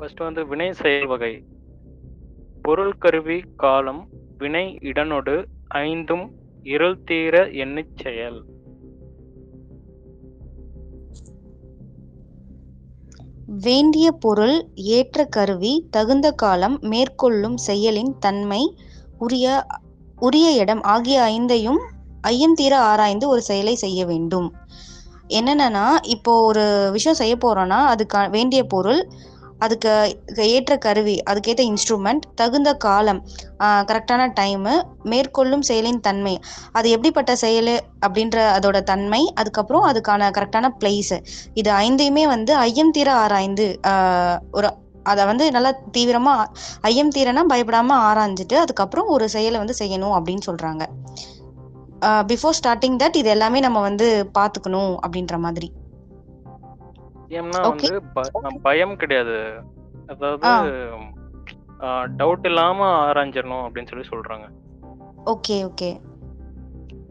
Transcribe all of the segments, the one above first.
First வந்து வினை செயல் வகை. பொருள் கருவி காலம் வினை இடனொடு ஐந்தும் இருள் தீர எண்ணிச் செயல். வேண்டிய பொருள் ஏற்ற கருவி தகுந்த காலம் மேற்கொள்ளும் செயலின் தன்மை உரிய உரிய இடம் ஆகிய ஐந்தையும் ஐயம் தீர ஆராய்ந்து ஒரு செயலை செய்ய வேண்டும். என்னென்னா இப்போ ஒரு விஷயம் செய்ய போறோம்னா அதுக்கு வேண்டிய பொருள் அதுக்கு ஏற்ற கருவி அதுக்கேற்ற இன்ஸ்ட்ருமெண்ட் தகுந்த காலம் கரெக்டான டைமு மேற்கொள்ளும் செயலின் தன்மை. அது எப்படிப்பட்ட செயல் அப்படின்ற அதோட தன்மை அதுக்கப்புறம் அதுக்கான கரெக்டான பிளேஸு இது ஐந்தையுமே வந்து ஐயம் தீர ஆராய்ந்து ஒரு அதை வந்து நல்லா தீவிரமா ஐயம் தீரனா பயப்படாம ஆராய்ஞ்சிட்டு அதுக்கப்புறம் ஒரு செயலை வந்து செய்யணும் அப்படின்னு சொல்றாங்க. பிஃபோர் ஸ்டார்டிங் தட் இது எல்லாமே நம்ம வந்து பார்த்துக்கணும் அப்படின்ற மாதிரி. ஏன்னா. வந்து பயம் கிடையாது. அதாவது. டவுட் இல்லாம ஆராய்ஞ்சிடணும் அப்படின்னு சொல்லி சொல்றாங்க. Okay okay.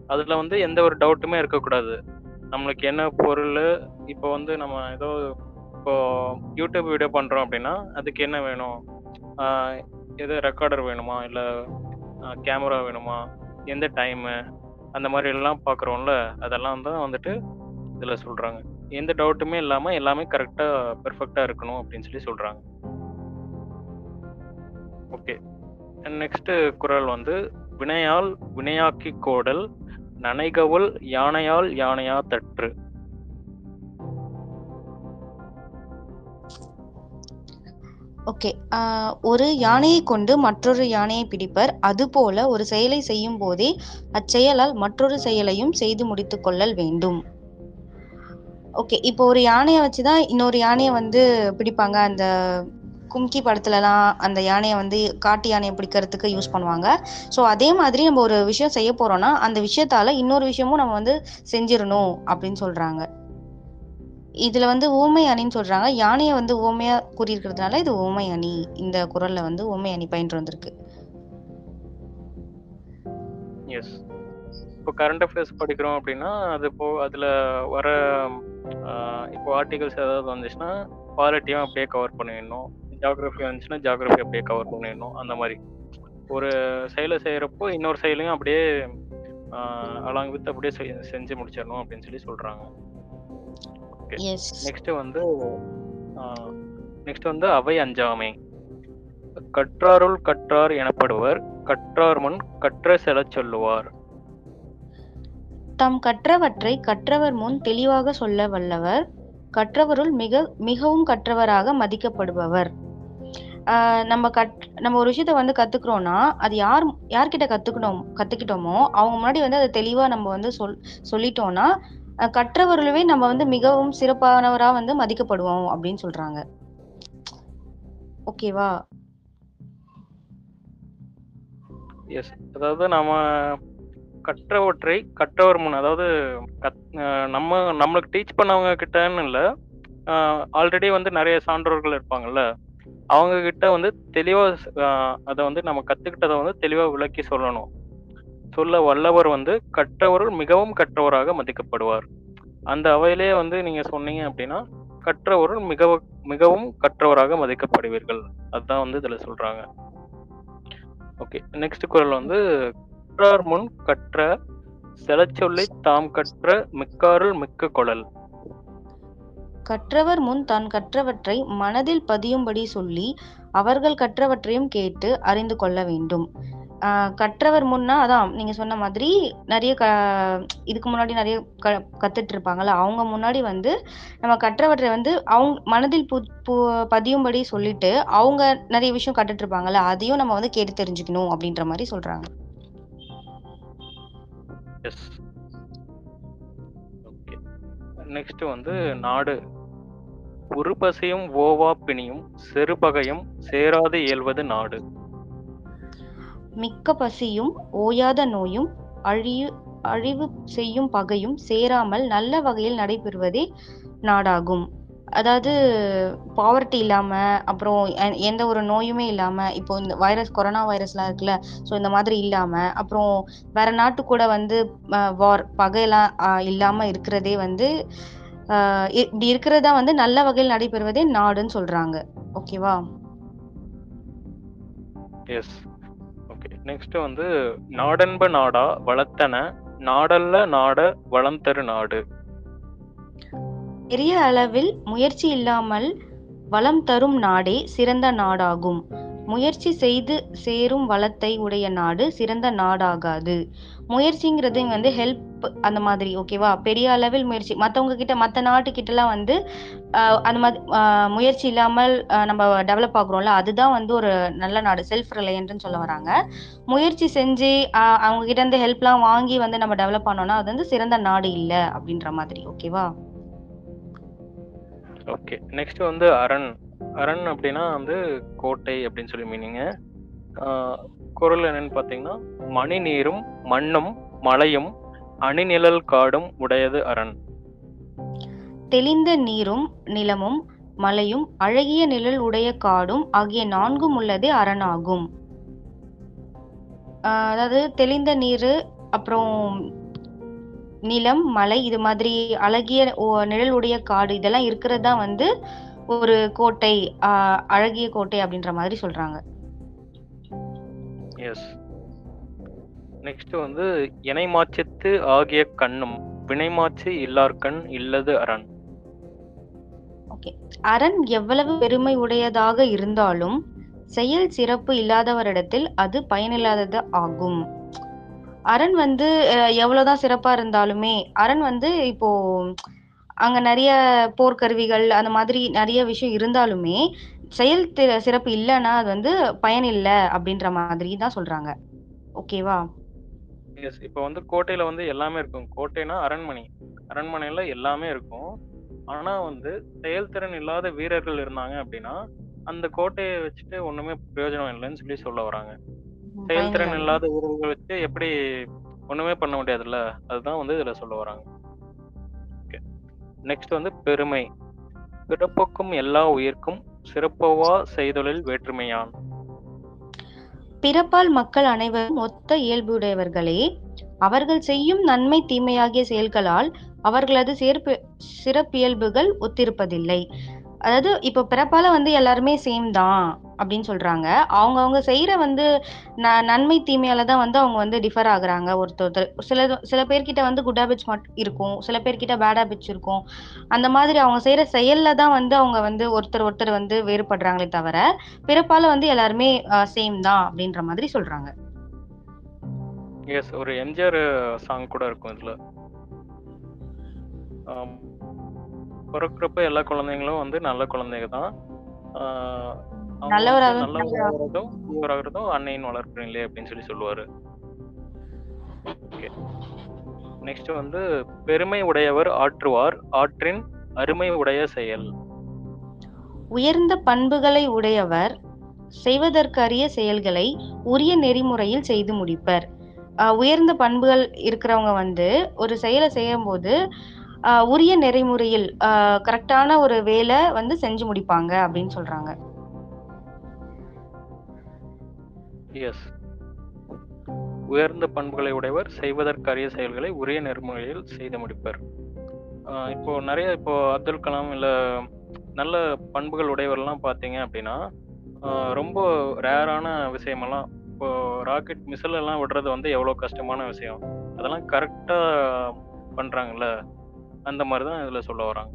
அதுல வந்து எந்த ஒரு டவுட்டுமே இருக்கக்கூடாது. நம்மளுக்கு என்ன பொருள் இப்போ வந்து நம்ம ஏதோ இப்போ யூடியூப் வீடியோ பண்றோம் அப்படின்னா அதுக்கு என்ன வேணும்? எது ரெக்கார்டர் வேணுமா? இல்ல கேமரா வேணுமா? எந்த டைமு அந்த மாதிரி எல்லாம் பார்க்குறோம்ல அதெல்லாம் தான் வந்துட்டு இதுல சொல்றாங்க. எந்த டவுட்டுமே இல்லாம எல்லாமே கரெக்டா பெர்ஃபெக்டா இருக்கணும் அப்படின்னு சொல்லி சொல்றாங்க. ஓகே நெக்ஸ்ட் குரல் வந்து வினையால் வினையாக்கி கோடல் நனைகவுள் யானையால் யானையா தற்று. ஓகே ஒரு யானையை கொண்டு மற்றொரு யானையை பிடிப்பர். அதுபோல ஒரு செயலை செய்யும் போதே அச்செயலால் மற்றொரு செயலையும் செய்து முடித்துக் கொள்ளல் வேண்டும். ஓகே இப்போ ஒரு யானையை வச்சுதான் இன்னொரு யானையை வந்து பிடிப்பாங்க. அந்த கும்கி படத்துலலாம் அந்த யானையை வந்து காட்டு யானையை பிடிக்கிறதுக்கு யூஸ் பண்ணுவாங்க. ஸோ அதே மாதிரி நம்ம ஒரு விஷயம் செய்ய போறோம்னா அந்த விஷயத்தால இன்னொரு விஷயமும் நம்ம வந்து செஞ்சிடணும் அப்படின்னு சொல்றாங்க. இதுல வந்து ஊமை அணின்னு சொல்றாங்க. யானையை வந்து ஊமையா கூறியிருக்கிறதுனால இது ஊமை அணி. இந்த குரல்ல வந்து ஊமை அணி பயின்று வந்திருக்கு. எஸ் இப்போ கரண்ட் அஃபேர்ஸ் படிக்கிறோம் அப்படின்னா அது இப்போ அதுல வர இப்போ ஆர்டிகல்ஸ் ஏதாவது வந்துச்சுன்னா பாலிட்டியும் அப்படியே கவர் பண்ணிடணும். ஜியாகிரபி வந்துச்சுன்னா ஜியாகிரபி அப்படியே கவர் பண்ணிடணும். அந்த மாதிரி. ஒரு செயலை செய்யறப்போ இன்னொரு செயலையும் அப்படியே அலாங் வித் அப்படியே செஞ்சு முடிச்சிடணும் அப்படின்னு சொல்லி சொல்றாங்க. எஸ் நெக்ஸ்ட் வந்து நெக்ஸ்ட் வந்து அவை அஞ்சாமை. கற்றாருள் கற்றார் எனப்படுவர். கற்றார் முன் கற்ற செலச் சொல்லுவார். தாம் கற்றவற்றை கற்றவர் முன் தெளிவாக சொல்ல வல்லவர். கற்றவருள் மிக மிகவும் கற்றவராக மதிக்கப்படுபவர். நம்ம கட் நம்ம ஒரு விஷயத்த வந்து கத்துக்கிறோம்னா அது யார் யார்கிட்ட கத்துக்கணும் கத்துக்கிட்டோமோ அவங்க முன்னாடி வந்து அதை தெளிவா நம்ம வந்து சொல் சொல்லிட்டோம்னா கற்றவர்களுமே நம்ம வந்து மிகவும் சிறப்பானவரா வந்து மதிக்கப்படுவோம் அப்படின்னு சொல்றாங்க. ஓகேவா? எஸ் அதாவது நம்ம கற்றவற்றை கற்றவர் முன் அதாவது கத் நம்ம நம்மளுக்கு டீச் பண்ணவங்க கிட்டன்னு இல்லை ஆல்ரெடி வந்து நிறைய சான்றோர்கள் இருப்பாங்கல்ல அவங்க கிட்ட வந்து தெளிவா அதை வந்து நம்ம கத்துக்கிட்டதை வந்து தெளிவா விளக்கி சொல்லணும். சொல்ல வல்லவர் வந்து கற்றவர்கள் மிகவும் கற்றவராக மதிக்கப்படுவார். அந்த அவையிலே வந்து நீங்க சொன்னீங்க அப்படின்னா கற்றவர்கள் மிக மிகவும் கற்றவராக மதிக்கப்படுவீர்கள். அதுதான் வந்து இதுல சொல்றாங்க. ஓகே நெக்ஸ்ட் குரல் வந்து கற்றார் முன் கற்ற செலச்சொல்லை தாம் கற்ற மிக்காருள் மிக்க கொழல். கற்றவர் முன் தான் கற்றவற்றை மனதில் பதியும்படி சொல்லி அவர்கள் கற்றவற்றையும் கேட்டு அறிந்து கொள்ள வேண்டும். ஆஹ் கற்றவர் முன்னா அதான் நீங்க சொன்ன மாதிரி நிறைய க இதுக்கு முன்னாடி நிறைய க கத்துட்டு இருப்பாங்கல்ல அவங்க முன்னாடி வந்து நம்ம கற்றவற்றை வந்து அவங்க மனதில் பு பதியும்படி சொல்லிட்டு அவங்க நிறைய விஷயம் கட்டுட்டு இருப்பாங்கல்ல அதையும் நம்ம வந்து கேட்டு தெரிஞ்சுக்கணும் அப்படின்ற மாதிரி சொல்றாங்க. எஸ் ஓகே நெக்ஸ்ட் வந்து நாடு. உருபசையும் ஓவா பிணியும் செருபகையும் சேராது இயல்வது நாடு. மிக்க பசியும் ஓயாத நோயும் அழியு அழிவு செய்யும் பகையும் சேராமல் நல்ல வகையில் நடைபெறுவதே நாடாகும். அதாவது பாவர்ட்டி இல்லாமல் அப்புறம் எந்த ஒரு நோயுமே இல்லாமல் இப்போ இந்த வைரஸ் கொரோனா வைரஸ்லாம் இருக்குல்ல ஸோ இந்த மாதிரி இல்லாமல் அப்புறம் வேற நாட்டு கூட வந்து வார் பகையெல்லாம் இல்லாமல் இருக்கிறதே வந்து இ- இப்படி இருக்கிறதா வந்து நல்ல வகையில் நடைபெறுவதே நாடுன்னு சொல்றாங்க. ஓகேவா? எஸ் ஓகே நெக்ஸ்ட் வந்து நாடன்ப நாடா வளர்த்தன நாடல்ல நாட வளம் தரு நாடு. பெரிய அளவில் முயற்சி இல்லாமல் வளம் தரும் நாடே சிறந்த நாடாகும். முயற்சி செய்து சேரும் வளத்தை உடைய நாடு சிறந்த நாடாகாது. முயற்சிங்கிறது வந்து ஹெல்ப் அந்த மாதிரி ஓகேவா பெரிய அளவில் முயற்சி. மற்றவங்க கிட்ட மற்ற நாட்டு கிட்டலாம் வந்து அந்த மாதிரி முயற்சி இல்லாமல் நம்ம டெவலப் ஆகுறோம்ல அதுதான் வந்து ஒரு நல்ல நாடு. செல்ஃப் ரிலையன்ட்னு சொல்ல வராங்க. முயற்சி செஞ்சு அவங்க கிட்ட இருந்து ஹெல்ப்லாம் வாங்கி வந்து நம்ம டெவலப் பண்ணோம்னா அது வந்து சிறந்த நாடு இல்லை அப்படின்ற மாதிரி ஓகேவா ஓகே. நெக்ஸ்ட் வந்து அரண். அரண் அப்படின்னா வந்து கோட்டை அப்படின்னு சொல்லி மீனிங்க குரல் என்னன்னு பார்த்தீங்கன்னா மணி நீரும் மண்ணும் மலையும் அணிநிழல் காடும் உடையது அரண். தெளிந்த நீரும் நிலமும் மலையும் அழகிய நிழல் உடைய காடும் ஆகிய நான்கும் உள்ளதே அரணாகும். ஆஹ் அதாவது தெளிந்த நீர் அப்புறம் நிலம் மலை இது மாதிரி அழகிய நிழல் உடைய காடு இதெல்லாம் இருக்கிறது தான் வந்து ஒரு கோட்டை அழகிய கோட்டை அப்படின்ற மாதிரி சொல்றாங்க. எஸ் நெக்ஸ்ட் வந்து இணைமாச்சத்து ஆகிய கண்ணும் வினைமாச்சு இல்லார்கண் இல்லது அரண். அரண் எவ்வளவு பெருமை உடையதாக இருந்தாலும் செயல் சிறப்பு இல்லாதவரிடத்தில் அது பயனில்லாதது ஆகும். அரண் வந்து எவ்வளவுதான் சிறப்பா இருந்தாலுமே அரண் வந்து இப்போ அங்க நிறைய போர்க்கருவிகள் அந்த மாதிரி நிறைய விஷயம் இருந்தாலுமே செயல் சிறப்பு இல்லைன்னா அது வந்து பயன் இல்லை அப்படின்ற மாதிரி தான் சொல்றாங்க. ஓகேவா எஸ் இப்போ வந்து கோட்டையில வந்து எல்லாமே இருக்கும். கோட்டைனா அரண்மனை. அரண்மனையில எல்லாமே இருக்கும். ஆனா வந்து செயல்திறன் இல்லாத வீரர்கள் இருந்தாங்க அப்படின்னா அந்த கோட்டையை வச்சுட்டு ஒண்ணுமே பிரயோஜனம் இல்லைன்னு சொல்லி சொல்ல வராங்க. செயல்திறன். இல்லாத வீரர்கள் வச்சு எப்படி ஒண்ணுமே பண்ண முடியாதுல்ல? அதுதான் வந்து இதுல சொல்ல வராங்க. நெக்ஸ்ட் வந்து பெருமை. பிறப்புக்கும் எல்லா உயிர்க்கும் சிறப்பவா செய்தொழில் வேற்றுமையான். பிறப்பால் மக்கள் அனைவரும் ஒத்த இயல்புடையவர்களே அவர்கள் செய்யும் நன்மை தீமையாகிய செயல்களால் அவர்களது சிறப்பு சிறப்பியல்புகள் ஒத்திருப்பதில்லை. அதாவது இப்போ பிறப்பால வந்து எல்லாருமே சேம் தான். அப்படின்னு சொல்றாங்க. அவங்க அவங்க செய்யற வந்து ந- நன்மை தீமையால தான் வந்து அவங்க வந்து டிஃபர் ஆகுறாங்க. ஒருத்தர் சில சில பேர்கிட்ட வந்து குட் ஹேபிட்ஸ் மட்டும் இருக்கும். சில பேர்கிட்ட பேட் ஹேபிட்ஸ் இருக்கும். அந்த மாதிரி அவங்க செய்யற செயல்ல தான் வந்து அவங்க வந்து ஒருத்தர் ஒருத்தர் வந்து வேறுபடுறாங்களே தவிர பிறப்பால வந்து எல்லாருமே சேம் தான் அப்படின்ற மாதிரி சொல்றாங்க. எஸ் ஒரு எம்ஜிஆர் சாங் கூட இருக்கும் இதுல. பிறக்கிறப்ப எல்லா குழந்தைங்களும் வந்து நல்ல குழந்தைங்க தான். ஆஹ் அவங்க நல்லவராக வந்து நல்லவராகிறதும் தீவராகிறதும் அன்னையின் வளர்ப்புறீங்களே அப்படின்னு சொல்லி சொல்லுவாரு. நெக்ஸ்ட் வந்து பெருமை உடையவர் ஆற்றுவார். ஆற்றின் அருமை உடைய செயல். உயர்ந்த பண்புகளை உடையவர் செய்வதற்கரிய செயல்களை உரிய நெறிமுறையில் செய்து முடிப்பர். உயர்ந்த பண்புகள் இருக்கிறவங்க வந்து ஒரு செயலை செய்யும்போது ஆஹ் உரிய நெறிமுறையில் கரெக்டான ஒரு வேலை வந்து செஞ்சு முடிப்பாங்க அப்படின்னு சொல்றாங்க. எஸ். உயர்ந்த பண்புகளை உடையவர் செய்வதற்கரிய செயல்களை உரிய நெறிமுறையில் செய்து முடிப்பர். இப்போ நிறைய இப்போ அப்துல் கலாம் இல்ல நல்ல பண்புகள் உடையவர்லாம் பார்த்தீங்க அப்படின்னா ரொம்ப ரேரான விஷயமெல்லாம் இப்போ ராக்கெட் மிசைல் எல்லாம் விடுறது வந்து எவ்வளோ கஷ்டமான விஷயம். அதெல்லாம் கரெக்டாக பண்றாங்கல்ல அந்த மாதிரி தான் இதில் சொல்ல வராங்க.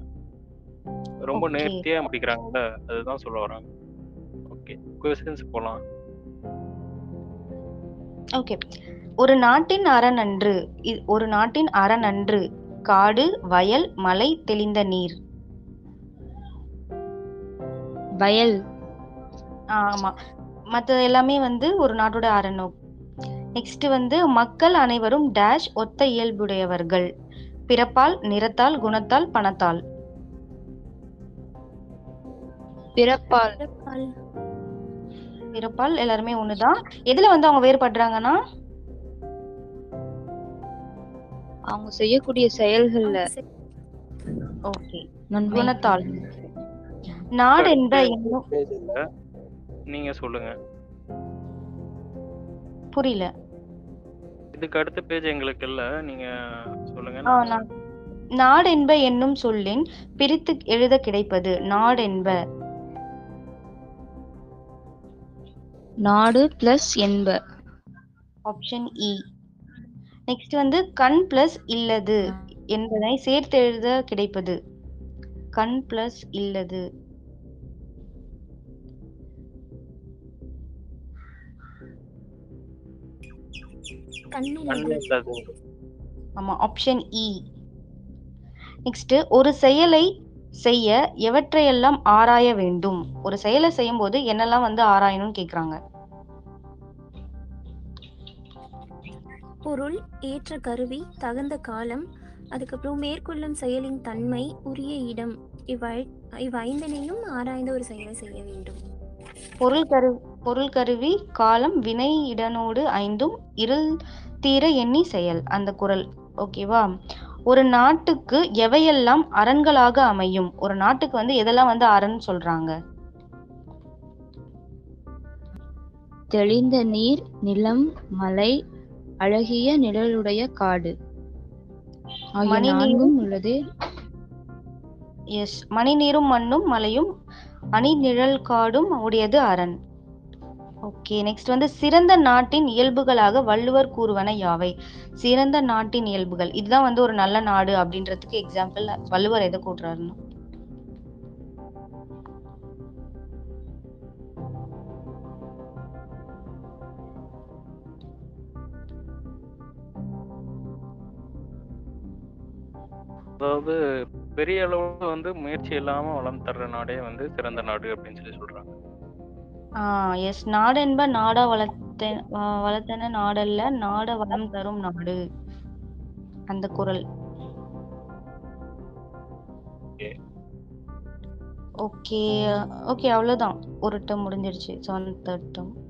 ரொம்ப Okay. நேர்த்தியா முடிக்கிறாங்கல்ல அதுதான் சொல்ல வராங்க. ஓகே கொஸ்டின்ஸ் போகலாம் ஓகே ஒரு நாட்டின் அரணன்று இ- ஒரு நாட்டின் அரணன்று காடு வயல் மலை தெளிந்த நீர். வயல். ஆமா. மற்ற எல்லாமே வந்து ஒரு நாட்டோட அரணோ நெக்ஸ்ட் வந்து மக்கள் அனைவரும் டேஷ் ஒத்த இயல்புடையவர்கள். பிறப்பால் நிறத்தால் குணத்தால் பணத்தால். பிறப்பால். பிறப்பால் எல்லாருமே ஒண்ணுதான். எதுல வந்து அவங்க வேறுபடுறாங்கன்னா? அவங்க செய்யக்கூடிய செயல்கள்ல. ஓகே குணத்தால். நாடு இல்ல நீங்க சொல்லுங்க. புரியல. இதுக்கு அடுத்த பேஜ் எங்களுக்கு இல்ல. நீங்க சொல்லுங்க நாடென்ப என்னும் சொல்லின் பிரித்து எழுத கிடைப்பது. நாடென்ப நாடு பிளஸ் என்ப. ஆப்ஷன் இ நெக்ஸ்ட் வந்து கண் பிளஸ் இல்லது என்பதை சேர்த்து எழுத கிடைப்பது. கண் பிளஸ் இல்லது. ஆமா ஆப்ஷன் இ நெக்ஸ்ட் ஒரு செயலை செய்ய எவற்றையெல்லாம் ஆராய வேண்டும்? ஒரு செயலை செய்யும் போது என்னெல்லாம் வந்து ஆராயணும்னு கேக்குறாங்க. பொருள் ஏற்ற கருவி தகுந்த காலம் அதுக்கப்புறம் மேற்கொள்ளும் செயலின் தன்மை உரிய இடம் இவை இவ்வைந்தனையும் ஆராய்ந்த ஒரு செயலை செய்ய வேண்டும். பொருள் கரு பொருள் கருவி காலம் வினை இடனோடு ஐந்தும் இருள் தீர எண்ணி செயல் அந்த குறள் ஓகேவா? ஒரு நாட்டுக்கு எவையெல்லாம் அரண்களாக அமையும்? ஒரு நாட்டுக்கு வந்து எதெல்லாம் வந்து அரண் சொல்றாங்க? தெளிந்த நீர் நிலம் மலை அழகிய நிழலுடைய காடு. மணி உள்ளதே. எஸ் மணி நீரும் மண்ணும் மலையும் அணி நிழல் காடும் உடையது அரண் ஓகே நெக்ஸ்ட் வந்து சிறந்த நாட்டின் இயல்புகளாக வள்ளுவர் கூறுவன யாவை? சிறந்த நாட்டின் இயல்புகள். இதுதான் வந்து ஒரு நல்ல நாடு அப்படின்றதுக்கு எக்ஸாம்பிள் வள்ளுவர் எதை கூட்டுறாருன்னா அதாவது பெரிய அளவுல வந்து முயற்சி இல்லாம வளம் தர்ற நாடே வந்து சிறந்த நாடு அப்படின்னு சொல்லி சொல்றாங்க. ஆஹ் எஸ் நாடென்ப நாடா வளர்த்த ஆஹ் வளர்த்தன நாடல்ல நாட வளம் தரும் நாடு. அந்த குறள் Okay. ஓகே ஓகே அவ்வளவுதான். ஒரு டம் முடிஞ்சிருச்சு. செவன் தேர்ட் டம்